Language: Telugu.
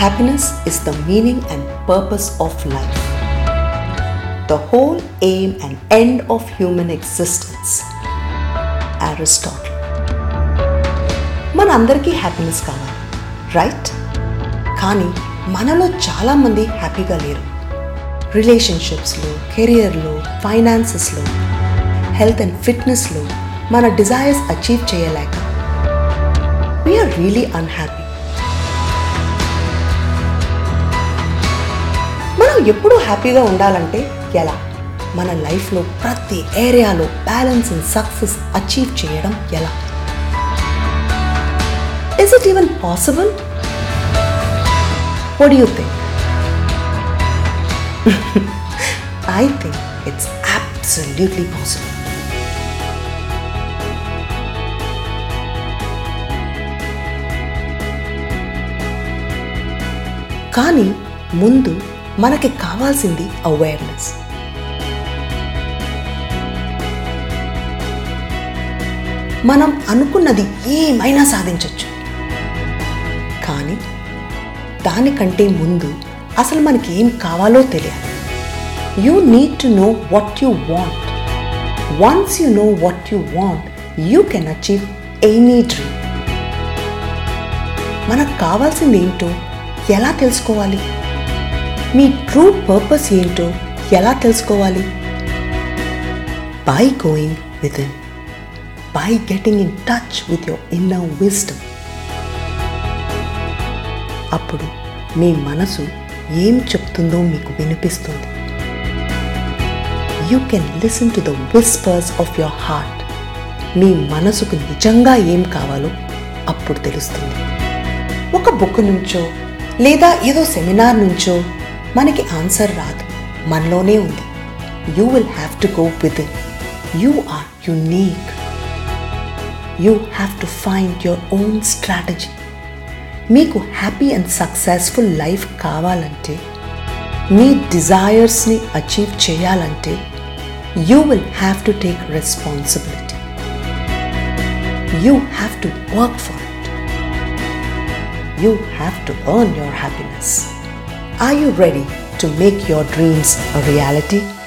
Happiness is the meaning and purpose of life, the whole aim and end of human existence. మన మనందరికీ హ్యాపీనెస్ కావాలి రైట్ కానీ మనలో చాలామంది హ్యాపీగా లేరు. రిలేషన్షిప్స్లో కెరియర్లో ఫైనాన్సెస్లో హెల్త్ అండ్ ఫిట్నెస్లో మన డిజైర్స్ అచీవ్ చేయలేక. వీఆర్ రియలీ అన్హ్యాపీ ఎప్పుడూ హ్యాపీగా ఉండాలంటే ఎలా? మన లైఫ్లో ప్రతి ఏరియాలో బ్యాలెన్స్ అండ్ సక్సెస్ అచీవ్ చేయడం ఎలా? Is it even possible What do think think? I think కానీ ముందు మనకి కావాల్సింది అవేర్నెస్ మనం అనుకున్నది ఏమైనా సాధించవచ్చు కానీ దానికంటే ముందు అసలు మనకి ఏం కావాలో తెలియాలి. You need to know what you want once you know what you want you can achieve any dream మనకు కావాల్సింది ఏంటో ఎలా తెలుసుకోవాలి? మీ ట్రూ పర్పస్ ఏంటో ఎలా తెలుసుకోవాలి? By going within by getting in touch with your inner wisdom అప్పుడు మీ మనసు ఏం చెప్తుందో మీకు వినిపిస్తుంది. You can listen to the whispers of your heart మీ మనసుకు నిజంగా ఏం కావాలో అప్పుడు తెలుస్తుంది. ఒక బుక్ నుంచో లేదా ఏదో సెమినార్ నుంచో మనకి ఆన్సర్ రాదు. మనలోనే ఉంది. You will have to go within you are unique you have to find your own strategy మీకు హ్యాపీ అండ్ సక్సెస్ఫుల్ లైఫ్ కావాలంటే మీ డిజైర్స్ని అచీవ్ చేయాలంటే you will have to take responsibility you have to work for it you have to earn your happiness Are you ready to make your dreams a reality?